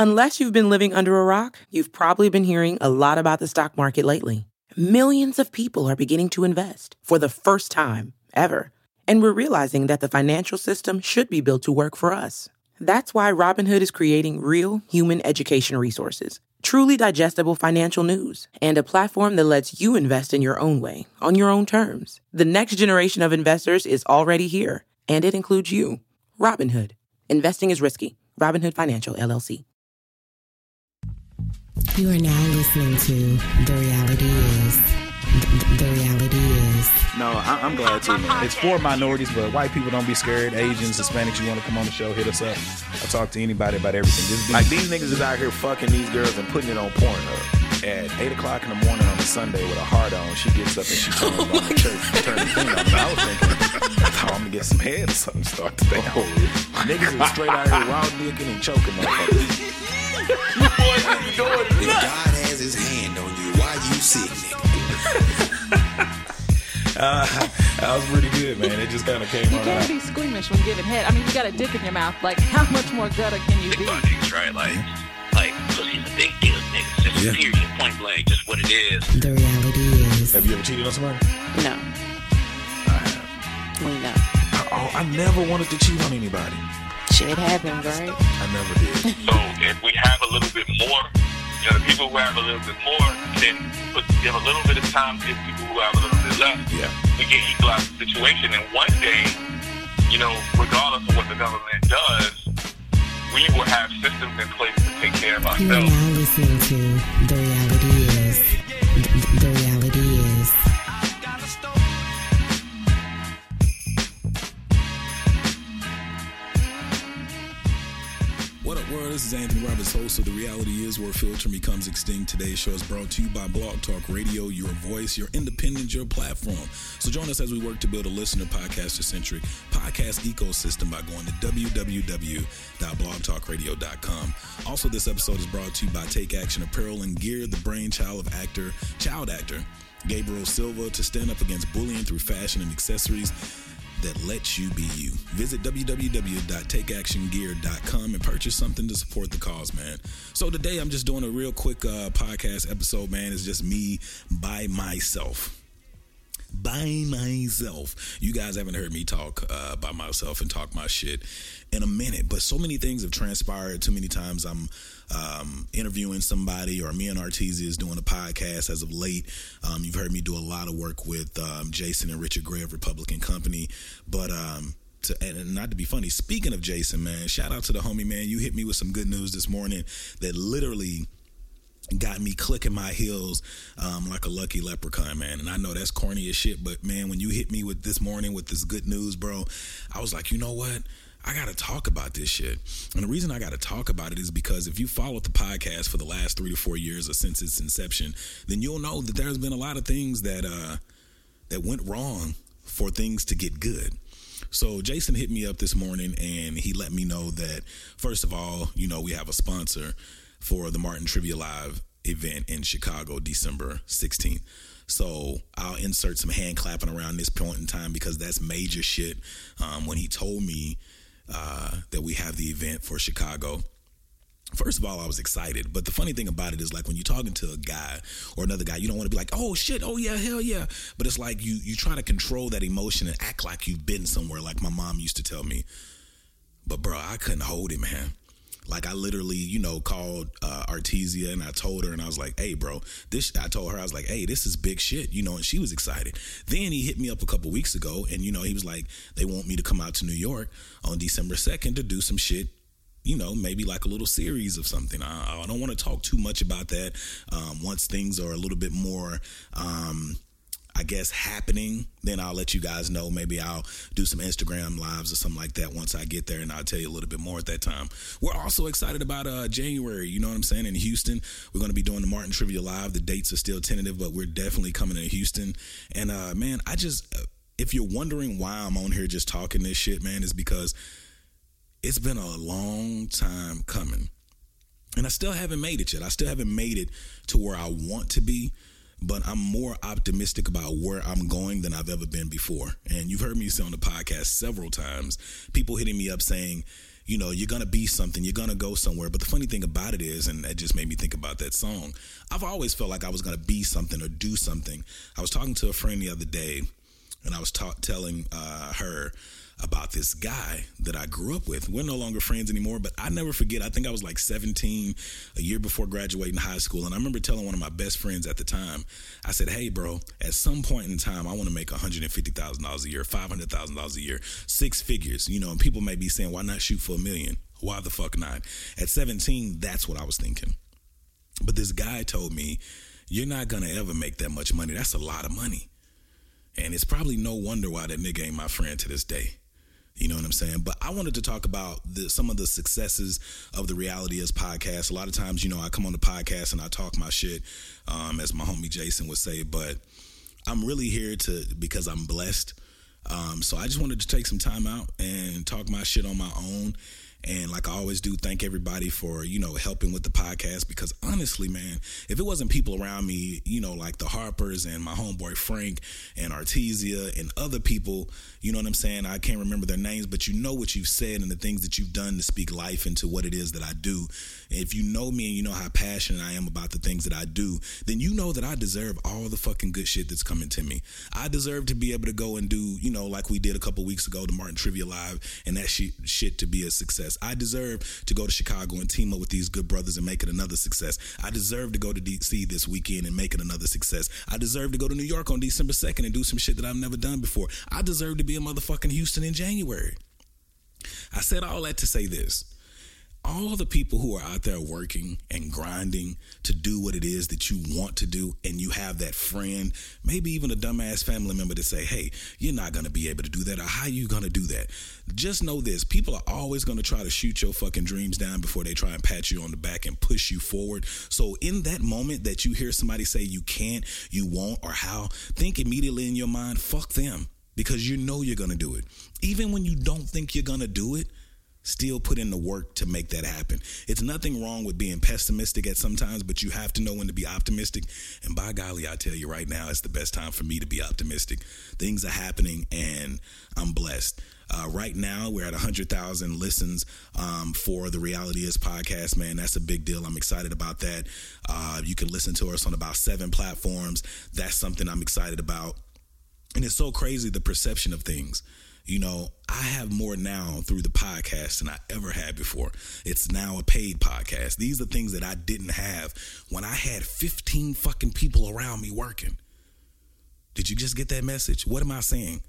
Unless you've been living under a rock, you've probably been hearing a lot about the stock market lately. Millions of people are beginning to invest for the first time ever. And we're realizing that the financial system should be built to work for us. That's why Robinhood is creating real human education resources, truly digestible financial news, and a platform that lets you invest in your own way, on your own terms. The next generation of investors is already here, and it includes you. Robinhood. Investing is risky. Robinhood Financial, LLC. You are now listening to The Reality Is. The, the reality is. No, I, am glad to. Man. It's for minorities, but white people don't be scared. Asians, Hispanics, you want to come on the show, hit us up. I'll talk to anybody about everything. Just like these niggas is out here fucking these girls and putting it on Pornhub. At eight o'clock in the morning on a Sunday with a heart on, she gets up and she turns oh on the church, turn the thing on. And I was thinking, I thought I'm gonna get some head or something. Start to think, oh, niggas is straight out here raw dicking and choking motherfuckers. If God has his hand on you, why you sick, nigga? Uh, that was pretty good, man. It just kind of came You can't be squeamish when giving head. I mean, you got a dick in your mouth. Like, how much more gutter can you be? Buttons, right? Like, like pussy's a big deal, nigga. Just yeah. period, point blank, just what it is. The reality is. Have you ever cheated on somebody? No. I have. We know. I, oh, I never wanted to cheat on anybody. Shit happens, right? I never did. so if we have a little bit more you know, the people who have a little bit more then put, give a little bit of time to people who have a little bit less. Yeah. We can equalize the situation. And one day, you know, regardless of what the government does, we will have systems in place to take care of ourselves. You are now listening to The is Anthony Roberts, host of The Reality Is Where Filter Becomes Extinct. Today's show is brought to you by Blog Talk Radio, your voice, your independence, your platform. So join us as we work to build a listener podcaster centric podcast ecosystem by going to www.blogtalkradio.com. Also, this episode is brought to you by Take Action Apparel and Gear, the brainchild of actor, child actor Gabriel Silva, to stand up against bullying through fashion and accessories that lets you be you. Visit www.takeactiongear.com and purchase something to support the cause, man. So today I'm just doing a real quick uh, podcast episode, man. It's just me by myself by myself. You guys haven't heard me talk uh, by myself and talk my shit in a minute, but so many things have transpired. Too many times I'm um, interviewing somebody, or me and Artesia is doing a podcast as of late. Um, you've heard me do a lot of work with um, Jason and Richard Gray of Republican Company, but um, to, and not to be funny, speaking of Jason, man, shout out to the homie, man. You hit me with some good news this morning that literally got me clicking my heels um, like a lucky leprechaun, man. And I know that's corny as shit, but man, when you hit me with this morning with this good news, bro, I was like, you know what? I got to talk about this shit. And the reason I got to talk about it is because if you followed the podcast for the last three to four years or since its inception, then you'll know that there's been a lot of things that uh, that went wrong for things to get good. So Jason hit me up this morning and he let me know that first of all, you know, we have a sponsor for the Martin Trivia Live event in Chicago, December 16th. So I'll insert some hand clapping around this point in time because that's major shit. Um, when he told me uh, that we have the event for Chicago. First of all, I was excited, but the funny thing about it is like when you're talking to a guy or another guy, you don't want to be like, "Oh shit, oh yeah, hell yeah," but it's like you you try to control that emotion and act like you've been somewhere, like my mom used to tell me. But bro, I couldn't hold it, man. Like I literally, you know, called uh, Artesia and I told her and I was like, "Hey, bro, this." I told her I was like, "Hey, this is big shit," you know, and she was excited. Then he hit me up a couple weeks ago, and you know, he was like, "They want me to come out to New York on December second to do some shit you know, maybe like a little series of something. I, I don't want to talk too much about that. Um, once things are a little bit more um, I guess, happening, then I'll let you guys know. Maybe I'll do some Instagram lives or something like that once I get there, and I'll tell you a little bit more at that time. We're also excited about uh, January. You know what I'm saying? In Houston, we're going to be doing the Martin Trivia Live. The dates are still tentative, but we're definitely coming to Houston. And uh, man, I just, uh, if you're wondering why I'm on here just talking this shit, man, is because it's been a long time coming. And I still haven't made it yet. I still haven't made it to where I want to be but I'm more optimistic about where I'm going than I've ever been before. And you've heard me say on the podcast several times, people hitting me up saying, you know, you're gonna be something, you're gonna go somewhere. But the funny thing about it is, and that just made me think about that song. I've always felt like I was gonna be something or do something. I was talking to a friend the other day, and I was ta- telling uh, her about this guy that I grew up with. We're no longer friends anymore, but I never forget. I think I was like 17, a year before graduating high school, and I remember telling one of my best friends at the time, I said, "Hey, bro, at some point in time, I want to make 150 thousand dollars a year, 500 thousand dollars a year, six figures." You know, and people may be saying, "Why not shoot for a million? Why the fuck not?" At 17, that's what I was thinking. But this guy told me, "You're not gonna ever make that much money. That's a lot of money." And it's probably no wonder why that nigga ain't my friend to this day. You know what I'm saying? But I wanted to talk about the, some of the successes of the Reality Is podcast. A lot of times, you know, I come on the podcast and I talk my shit, um, as my homie Jason would say, but I'm really here to because I'm blessed. Um, so I just wanted to take some time out and talk my shit on my own. And like I always do, thank everybody for, you know, helping with the podcast because honestly, man, if it wasn't people around me, you know, like the Harpers and my homeboy Frank and Artesia and other people, you know what I'm saying? I can't remember their names, but you know what you've said and the things that you've done to speak life into what it is that I do. If you know me and you know how passionate I am about the things that I do, then you know that I deserve all the fucking good shit that's coming to me. I deserve to be able to go and do, you know, like we did a couple weeks ago, the Martin Trivia Live, and that shit, shit to be a success. I deserve to go to Chicago and team up with these good brothers and make it another success. I deserve to go to DC this weekend and make it another success. I deserve to go to New York on December 2nd and do some shit that I've never done before. I deserve to be a motherfucking Houston in January. I said all that to say this. All the people who are out there working and grinding to do what it is that you want to do, and you have that friend, maybe even a dumbass family member to say, hey, you're not gonna be able to do that, or how you gonna do that? Just know this people are always gonna try to shoot your fucking dreams down before they try and pat you on the back and push you forward. So, in that moment that you hear somebody say you can't, you won't, or how, think immediately in your mind, fuck them because you know you're going to do it. Even when you don't think you're going to do it, still put in the work to make that happen. It's nothing wrong with being pessimistic at sometimes, but you have to know when to be optimistic. And by golly, I tell you right now, it's the best time for me to be optimistic. Things are happening and I'm blessed. Uh, right now, we're at 100,000 listens um, for the Reality Is podcast, man. That's a big deal. I'm excited about that. Uh, you can listen to us on about seven platforms. That's something I'm excited about. And it's so crazy the perception of things. You know, I have more now through the podcast than I ever had before. It's now a paid podcast. These are things that I didn't have when I had 15 fucking people around me working. Did you just get that message? What am I saying?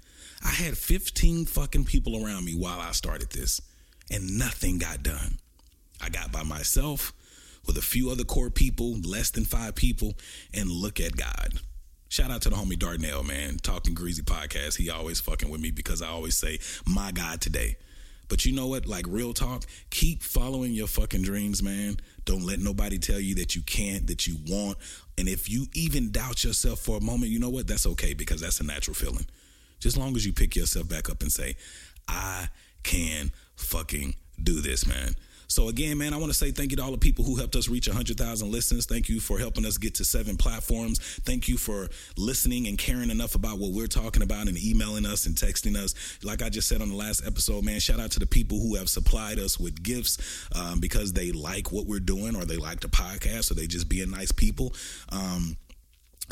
I had 15 fucking people around me while I started this, and nothing got done. I got by myself with a few other core people, less than five people, and look at God. Shout out to the homie Darnell, man. Talking Greasy podcast. He always fucking with me because I always say, my God today. But you know what? Like real talk, keep following your fucking dreams, man. Don't let nobody tell you that you can't, that you want. And if you even doubt yourself for a moment, you know what? That's okay because that's a natural feeling. Just long as you pick yourself back up and say, I can fucking do this, man. So again, man, I want to say thank you to all the people who helped us reach 100,000 listens. Thank you for helping us get to seven platforms. Thank you for listening and caring enough about what we're talking about and emailing us and texting us. Like I just said on the last episode, man, shout out to the people who have supplied us with gifts um, because they like what we're doing or they like the podcast or they just being nice people. Um,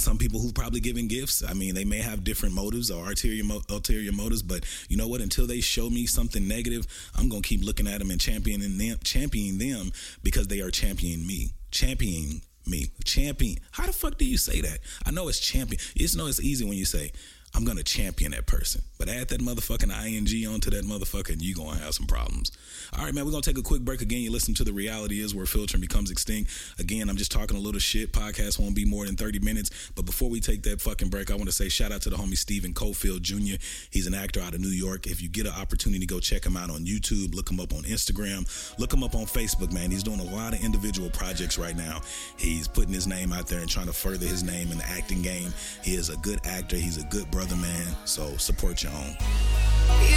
some people who've probably given gifts. I mean they may have different motives or ulterior, mo- ulterior motives but you know what? Until they show me something negative i'm gonna keep looking at them and championing them championing them because they are championing me. Championing me. Champion how the fuck do you say that? I know it's champion it's no it's easy when you say I'm gonna champion that person. But add that motherfucking ing onto that motherfucker, and you gonna have some problems. All right, man, we're gonna take a quick break again. You listen to the reality is where filtering becomes extinct. Again, I'm just talking a little shit. Podcast won't be more than 30 minutes. But before we take that fucking break, I want to say shout out to the homie Stephen Cofield Jr. He's an actor out of New York. If you get an opportunity, to go check him out on YouTube. Look him up on Instagram. Look him up on Facebook, man. He's doing a lot of individual projects right now. He's putting his name out there and trying to further his name in the acting game. He is a good actor. He's a good brother, man. So support your own. You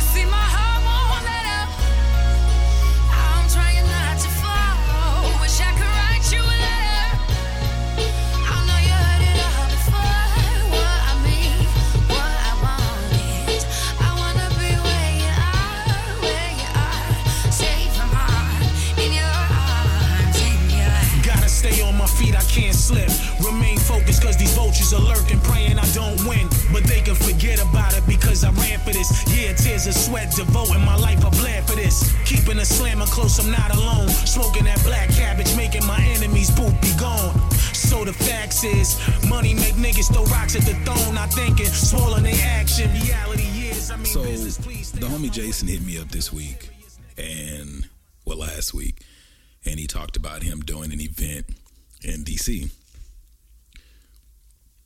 devoting my life, I bled for this. Keeping a slammer close, I'm not alone. Smoking that black cabbage, making my enemies poop be gone. So the facts is, money make niggas throw rocks at the throne. Not thinking, swallowing their action. Reality is, I mean, So business, please. the homie Jason hit me up this week, and well, last week, and he talked about him doing an event in DC.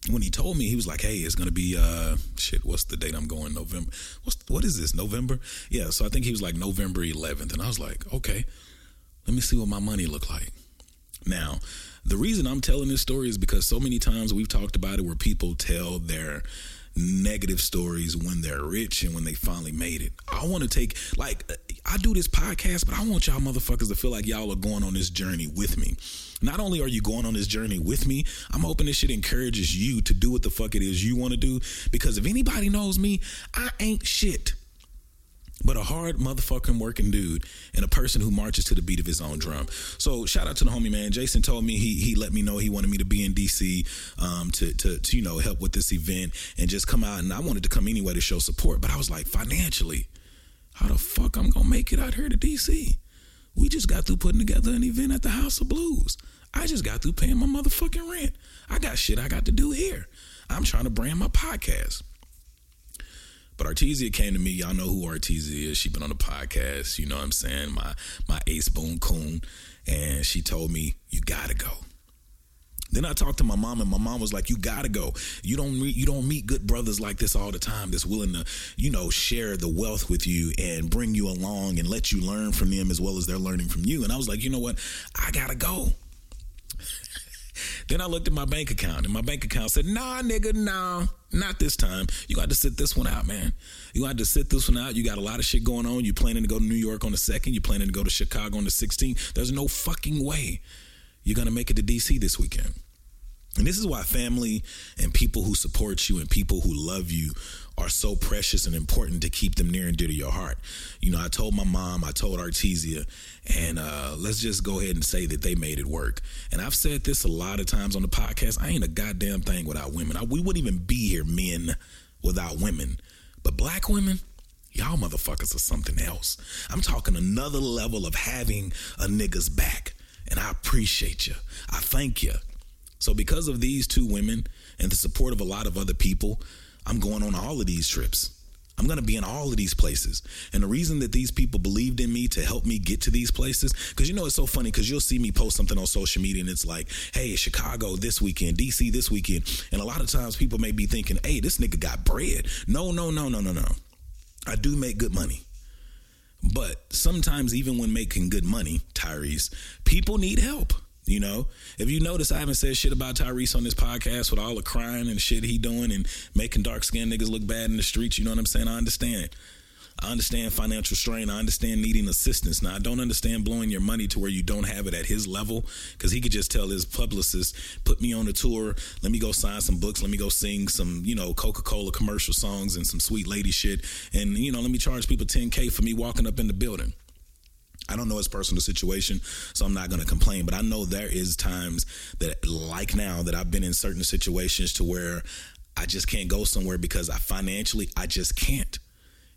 When he told me, he was like, "Hey, it's gonna be uh shit. What's the date I'm going? November. What's what is this? November? Yeah. So I think he was like November 11th, and I was like, okay, let me see what my money look like. Now, the reason I'm telling this story is because so many times we've talked about it where people tell their negative stories when they're rich and when they finally made it. I want to take like I do this podcast, but I want y'all motherfuckers to feel like y'all are going on this journey with me. Not only are you going on this journey with me, I'm hoping this shit encourages you to do what the fuck it is you want to do. Because if anybody knows me, I ain't shit but a hard motherfucking working dude and a person who marches to the beat of his own drum. So shout out to the homie man. Jason told me he he let me know he wanted me to be in DC um, to, to to you know help with this event and just come out and I wanted to come anyway to show support. But I was like financially, how the fuck I'm gonna make it out here to DC? We just got through putting together an event at the House of Blues. I just got through paying my motherfucking rent. I got shit I got to do here. I'm trying to brand my podcast. But Artesia came to me. Y'all know who Artesia is. She been on the podcast. You know what I'm saying? My my ace boon coon. And she told me, you gotta go. Then I talked to my mom, and my mom was like, "You gotta go. You don't meet you don't meet good brothers like this all the time. That's willing to, you know, share the wealth with you and bring you along and let you learn from them as well as they're learning from you." And I was like, "You know what? I gotta go." Then I looked at my bank account, and my bank account said, "Nah, nigga, nah, not this time. You got to sit this one out, man. You got to sit this one out. You got a lot of shit going on. You're planning to go to New York on the second. You're planning to go to Chicago on the 16th. There's no fucking way you're gonna make it to DC this weekend." And this is why family and people who support you and people who love you are so precious and important to keep them near and dear to your heart. You know, I told my mom, I told Artesia, and uh, let's just go ahead and say that they made it work. And I've said this a lot of times on the podcast. I ain't a goddamn thing without women. I, we wouldn't even be here, men, without women. But black women, y'all motherfuckers are something else. I'm talking another level of having a nigga's back. And I appreciate you. I thank you. So, because of these two women and the support of a lot of other people, I'm going on all of these trips. I'm going to be in all of these places. And the reason that these people believed in me to help me get to these places, because you know, it's so funny because you'll see me post something on social media and it's like, hey, Chicago this weekend, DC this weekend. And a lot of times people may be thinking, hey, this nigga got bread. No, no, no, no, no, no. I do make good money. But sometimes, even when making good money, Tyrese, people need help. You know, if you notice, I haven't said shit about Tyrese on this podcast with all the crying and shit he doing and making dark skinned niggas look bad in the streets. You know what I'm saying? I understand. I understand financial strain. I understand needing assistance. Now, I don't understand blowing your money to where you don't have it at his level because he could just tell his publicist, put me on a tour. Let me go sign some books. Let me go sing some, you know, Coca Cola commercial songs and some sweet lady shit. And, you know, let me charge people 10K for me walking up in the building. I don't know his personal situation, so I'm not going to complain. But I know there is times that, like now, that I've been in certain situations to where I just can't go somewhere because I financially I just can't.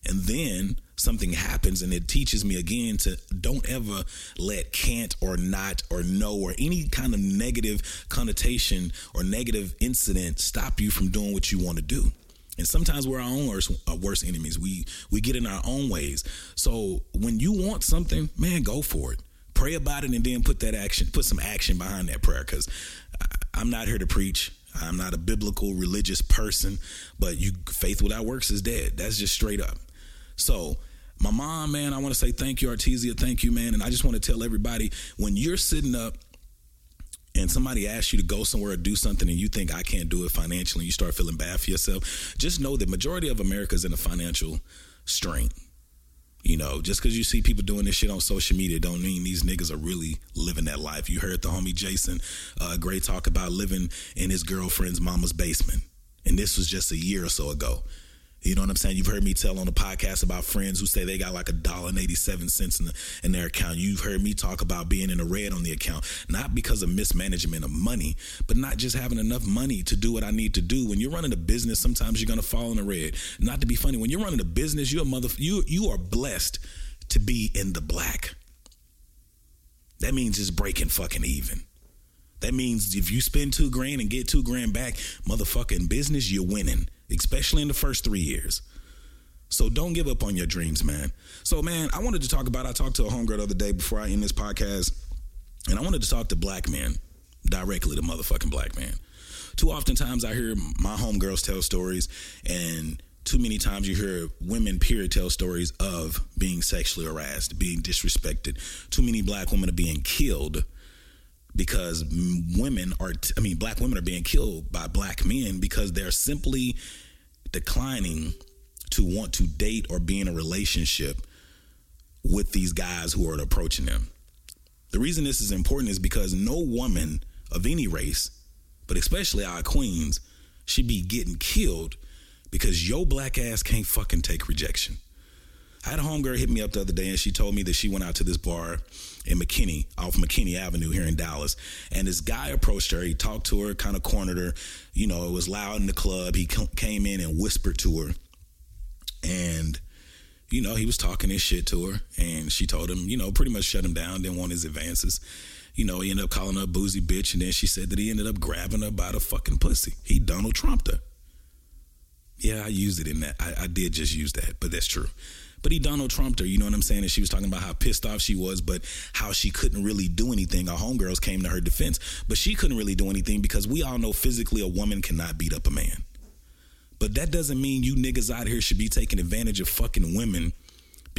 And then something happens and it teaches me again to don't ever let can't or not or no or any kind of negative connotation or negative incident stop you from doing what you want to do. And sometimes we're our own worst, uh, worst enemies. We we get in our own ways. So when you want something, man, go for it. Pray about it and then put that action, put some action behind that prayer. Because I'm not here to preach. I'm not a biblical religious person. But you faith without works is dead. That's just straight up. So my mom, man, I want to say thank you, Artesia. Thank you, man. And I just want to tell everybody when you're sitting up and somebody asks you to go somewhere or do something and you think I can't do it financially and you start feeling bad for yourself, just know that majority of America is in a financial strain. You know, just because you see people doing this shit on social media don't mean these niggas are really living that life. You heard the homie Jason uh, Gray talk about living in his girlfriend's mama's basement. And this was just a year or so ago. You know what I'm saying? You've heard me tell on the podcast about friends who say they got like a dollar and eighty seven cents in the, in their account. You've heard me talk about being in the red on the account, not because of mismanagement of money, but not just having enough money to do what I need to do. When you're running a business, sometimes you're gonna fall in the red. Not to be funny, when you're running a business, you're a mother you you are blessed to be in the black. That means it's breaking fucking even. That means if you spend two grand and get two grand back, motherfucking business, you're winning, especially in the first three years. So don't give up on your dreams, man. So, man, I wanted to talk about. I talked to a homegirl the other day before I end this podcast, and I wanted to talk to black men directly to motherfucking black men. Too often times I hear my homegirls tell stories, and too many times you hear women, period, tell stories of being sexually harassed, being disrespected. Too many black women are being killed because women are, t- I mean, black women are being killed by black men because they're simply declining to want to date or be in a relationship with these guys who are approaching them. The reason this is important is because no woman of any race, but especially our queens, should be getting killed because your black ass can't fucking take rejection. I had a homegirl hit me up the other day and she told me that she went out to this bar in McKinney, off McKinney Avenue here in Dallas. And this guy approached her. He talked to her, kind of cornered her. You know, it was loud in the club. He came in and whispered to her. And, you know, he was talking his shit to her. And she told him, you know, pretty much shut him down, didn't want his advances. You know, he ended up calling her a boozy bitch. And then she said that he ended up grabbing her by the fucking pussy. He Donald Trumped her. Yeah, I used it in that. I, I did just use that, but that's true. But he Donald Trumped her, you know what I'm saying? And she was talking about how pissed off she was, but how she couldn't really do anything. Our homegirls came to her defense, but she couldn't really do anything because we all know physically a woman cannot beat up a man. But that doesn't mean you niggas out here should be taking advantage of fucking women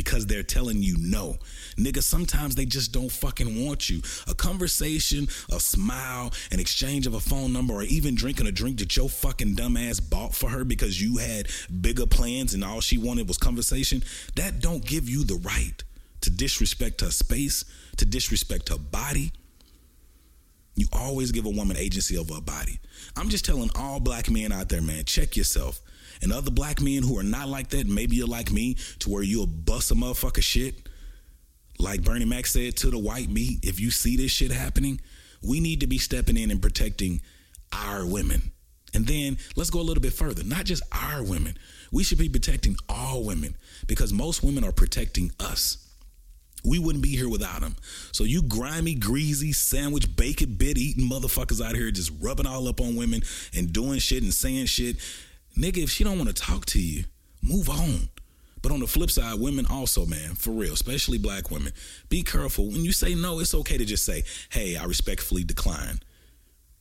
because they're telling you no. Nigga, sometimes they just don't fucking want you. A conversation, a smile, an exchange of a phone number, or even drinking a drink that your fucking dumbass bought for her because you had bigger plans and all she wanted was conversation, that don't give you the right to disrespect her space, to disrespect her body. You always give a woman agency over her body. I'm just telling all black men out there, man, check yourself. And other black men who are not like that, maybe you're like me, to where you'll bust a motherfucker shit. Like Bernie Mac said to the white meat, if you see this shit happening, we need to be stepping in and protecting our women. And then let's go a little bit further. Not just our women. We should be protecting all women because most women are protecting us. We wouldn't be here without them. So you grimy, greasy, sandwich, bacon, bit eating motherfuckers out here just rubbing all up on women and doing shit and saying shit. Nigga, if she don't want to talk to you, move on. But on the flip side, women also, man, for real, especially black women, be careful. When you say no, it's okay to just say, hey, I respectfully decline.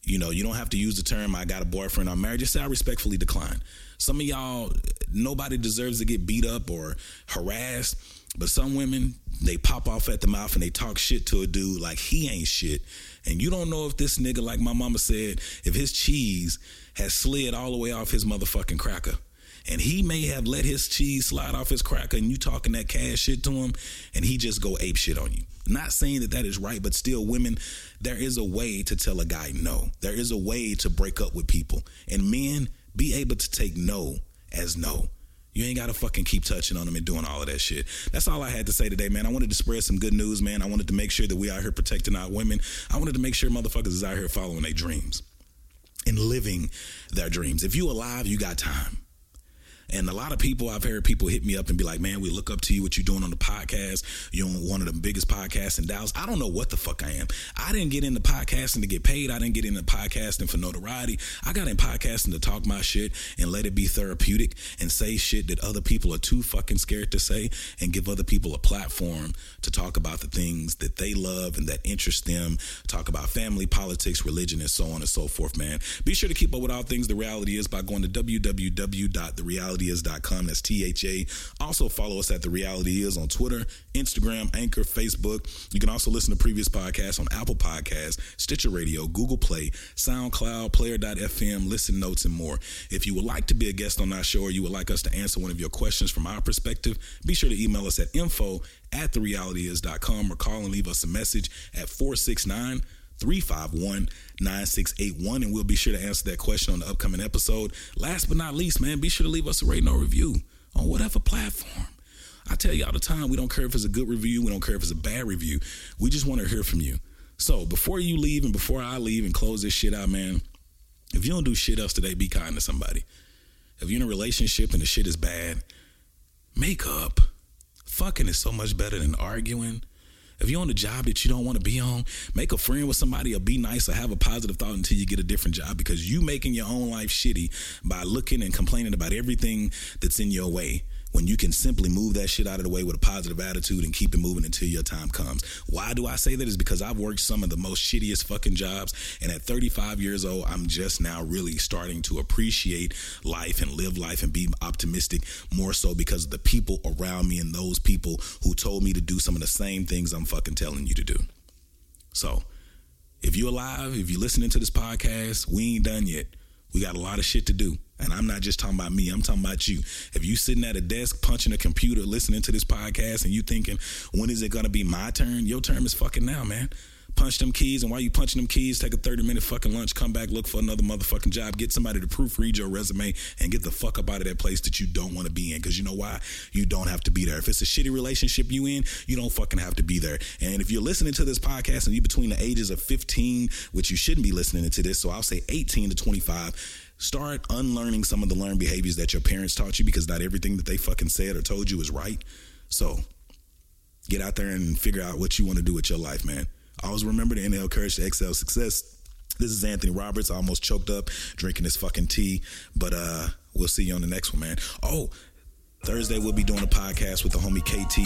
You know, you don't have to use the term, I got a boyfriend, I'm married. Just say, I respectfully decline. Some of y'all, nobody deserves to get beat up or harassed. But some women, they pop off at the mouth and they talk shit to a dude like he ain't shit. And you don't know if this nigga, like my mama said, if his cheese has slid all the way off his motherfucking cracker. And he may have let his cheese slide off his cracker and you talking that cash shit to him and he just go ape shit on you. Not saying that that is right, but still, women, there is a way to tell a guy no. There is a way to break up with people. And men, be able to take no as no. You ain't gotta fucking keep touching on them and doing all of that shit. That's all I had to say today, man. I wanted to spread some good news, man. I wanted to make sure that we out here protecting our women. I wanted to make sure motherfuckers is out here following their dreams and living their dreams. If you alive, you got time. And a lot of people, I've heard people hit me up and be like, man, we look up to you, what you're doing on the podcast. You're on one of the biggest podcasts in Dallas. I don't know what the fuck I am. I didn't get into podcasting to get paid. I didn't get into podcasting for notoriety. I got in podcasting to talk my shit and let it be therapeutic and say shit that other people are too fucking scared to say and give other people a platform to talk about the things that they love and that interest them. Talk about family, politics, religion, and so on and so forth, man. Be sure to keep up with all things The Reality Is by going to That's T H A. Also follow us at The Reality Is on Twitter, Instagram, Anchor, Facebook. You can also listen to previous podcasts on Apple Podcasts, Stitcher Radio, Google Play, SoundCloud, Player.fm, Listen Notes, and more. If you would like to be a guest on our show or you would like us to answer one of your questions from our perspective, be sure to email us at info at therealityis.com or call and leave us a message at 469 351 9681, and we'll be sure to answer that question on the upcoming episode. Last but not least, man, be sure to leave us a rating or review on whatever platform. I tell you all the time, we don't care if it's a good review, we don't care if it's a bad review. We just want to hear from you. So before you leave and before I leave and close this shit out, man, if you don't do shit else today, be kind to somebody. If you're in a relationship and the shit is bad, make up. Fucking is so much better than arguing. If you're on a job that you don't want to be on, make a friend with somebody or be nice or have a positive thought until you get a different job because you making your own life shitty by looking and complaining about everything that's in your way when you can simply move that shit out of the way with a positive attitude and keep it moving until your time comes. Why do I say that? Is because I've worked some of the most shittiest fucking jobs, and at 35 years old, I'm just now really starting to appreciate life and live life and be optimistic more so because of the people around me and those people who told me to do some of the same things I'm fucking telling you to do. So, if you're alive, if you're listening to this podcast, we ain't done yet. We got a lot of shit to do. And I'm not just talking about me, I'm talking about you. If you sitting at a desk punching a computer listening to this podcast and you thinking, when is it gonna be my turn? Your turn is fucking now, man. Punch them keys, and while you punching them keys, take a 30 minute fucking lunch, come back, look for another motherfucking job, get somebody to proofread your resume, and get the fuck up out of that place that you don't want to be in. Cause you know why? You don't have to be there. If it's a shitty relationship you in, you don't fucking have to be there. And if you're listening to this podcast and you between the ages of 15, which you shouldn't be listening to this, so I'll say 18 to 25, start unlearning some of the learned behaviors that your parents taught you because not everything that they fucking said or told you is right. So get out there and figure out what you want to do with your life, man. Always remember to inhale courage to exhale success. This is Anthony Roberts. I almost choked up drinking this fucking tea, but uh, we'll see you on the next one, man. Oh, Thursday we'll be doing a podcast with the homie KT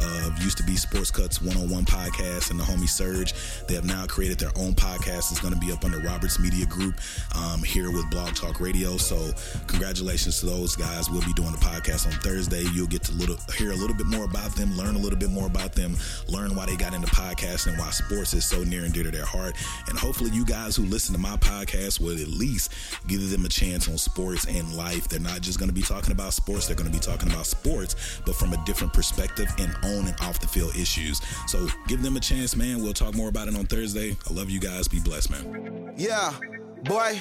of used to be Sports Cuts One on One podcast and the homie Surge. They have now created their own podcast. It's going to be up under Roberts Media Group um, here with Blog Talk Radio. So congratulations to those guys. We'll be doing the podcast on Thursday. You'll get to little, hear a little bit more about them, learn a little bit more about them, learn why they got into podcasting and why sports is so near and dear to their heart. And hopefully you guys who listen to my podcast will at least give them a chance on sports and life. They're not just going to be talking about sports. They're going to be talking about sports, but from a different perspective and on and off the field issues. So give them a chance, man. We'll talk more about it on Thursday. I love you guys. Be blessed, man. Yeah. Boy,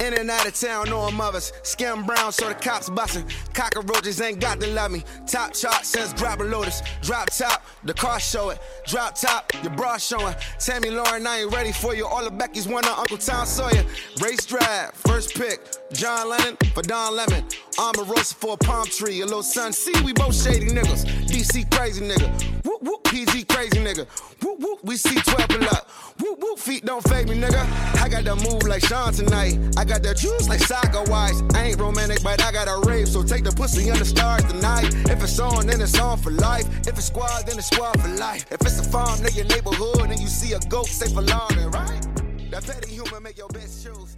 in and out of town, knowing mothers. Skim brown, so the cops bustin'. Cockroaches ain't got to love me. Top chart says drop a lotus. Drop top, the car show it. Drop top, your bra showing. Tammy Lauren, I ain't ready for you. All the Becky's wanna Uncle Tom Sawyer. Race drive, first pick. John Lennon for Don Lemon. Armor roast for a palm tree. A little sun. See, we both shady niggas. DC crazy nigga. Whoop whoop, PG crazy nigga. Whoop whoop, we see 12 pull up. Whoop whoop, feet don't fade me, nigga. I got that move like Sean tonight. I got that juice like soccer wise. I ain't romantic, but I got a rave. So take the pussy on the stars tonight. If it's on, then it's on for life. If it's squad, then it's squad for life. If it's a farm your neighborhood and you see a goat, say for right? That petty human make your best shoes.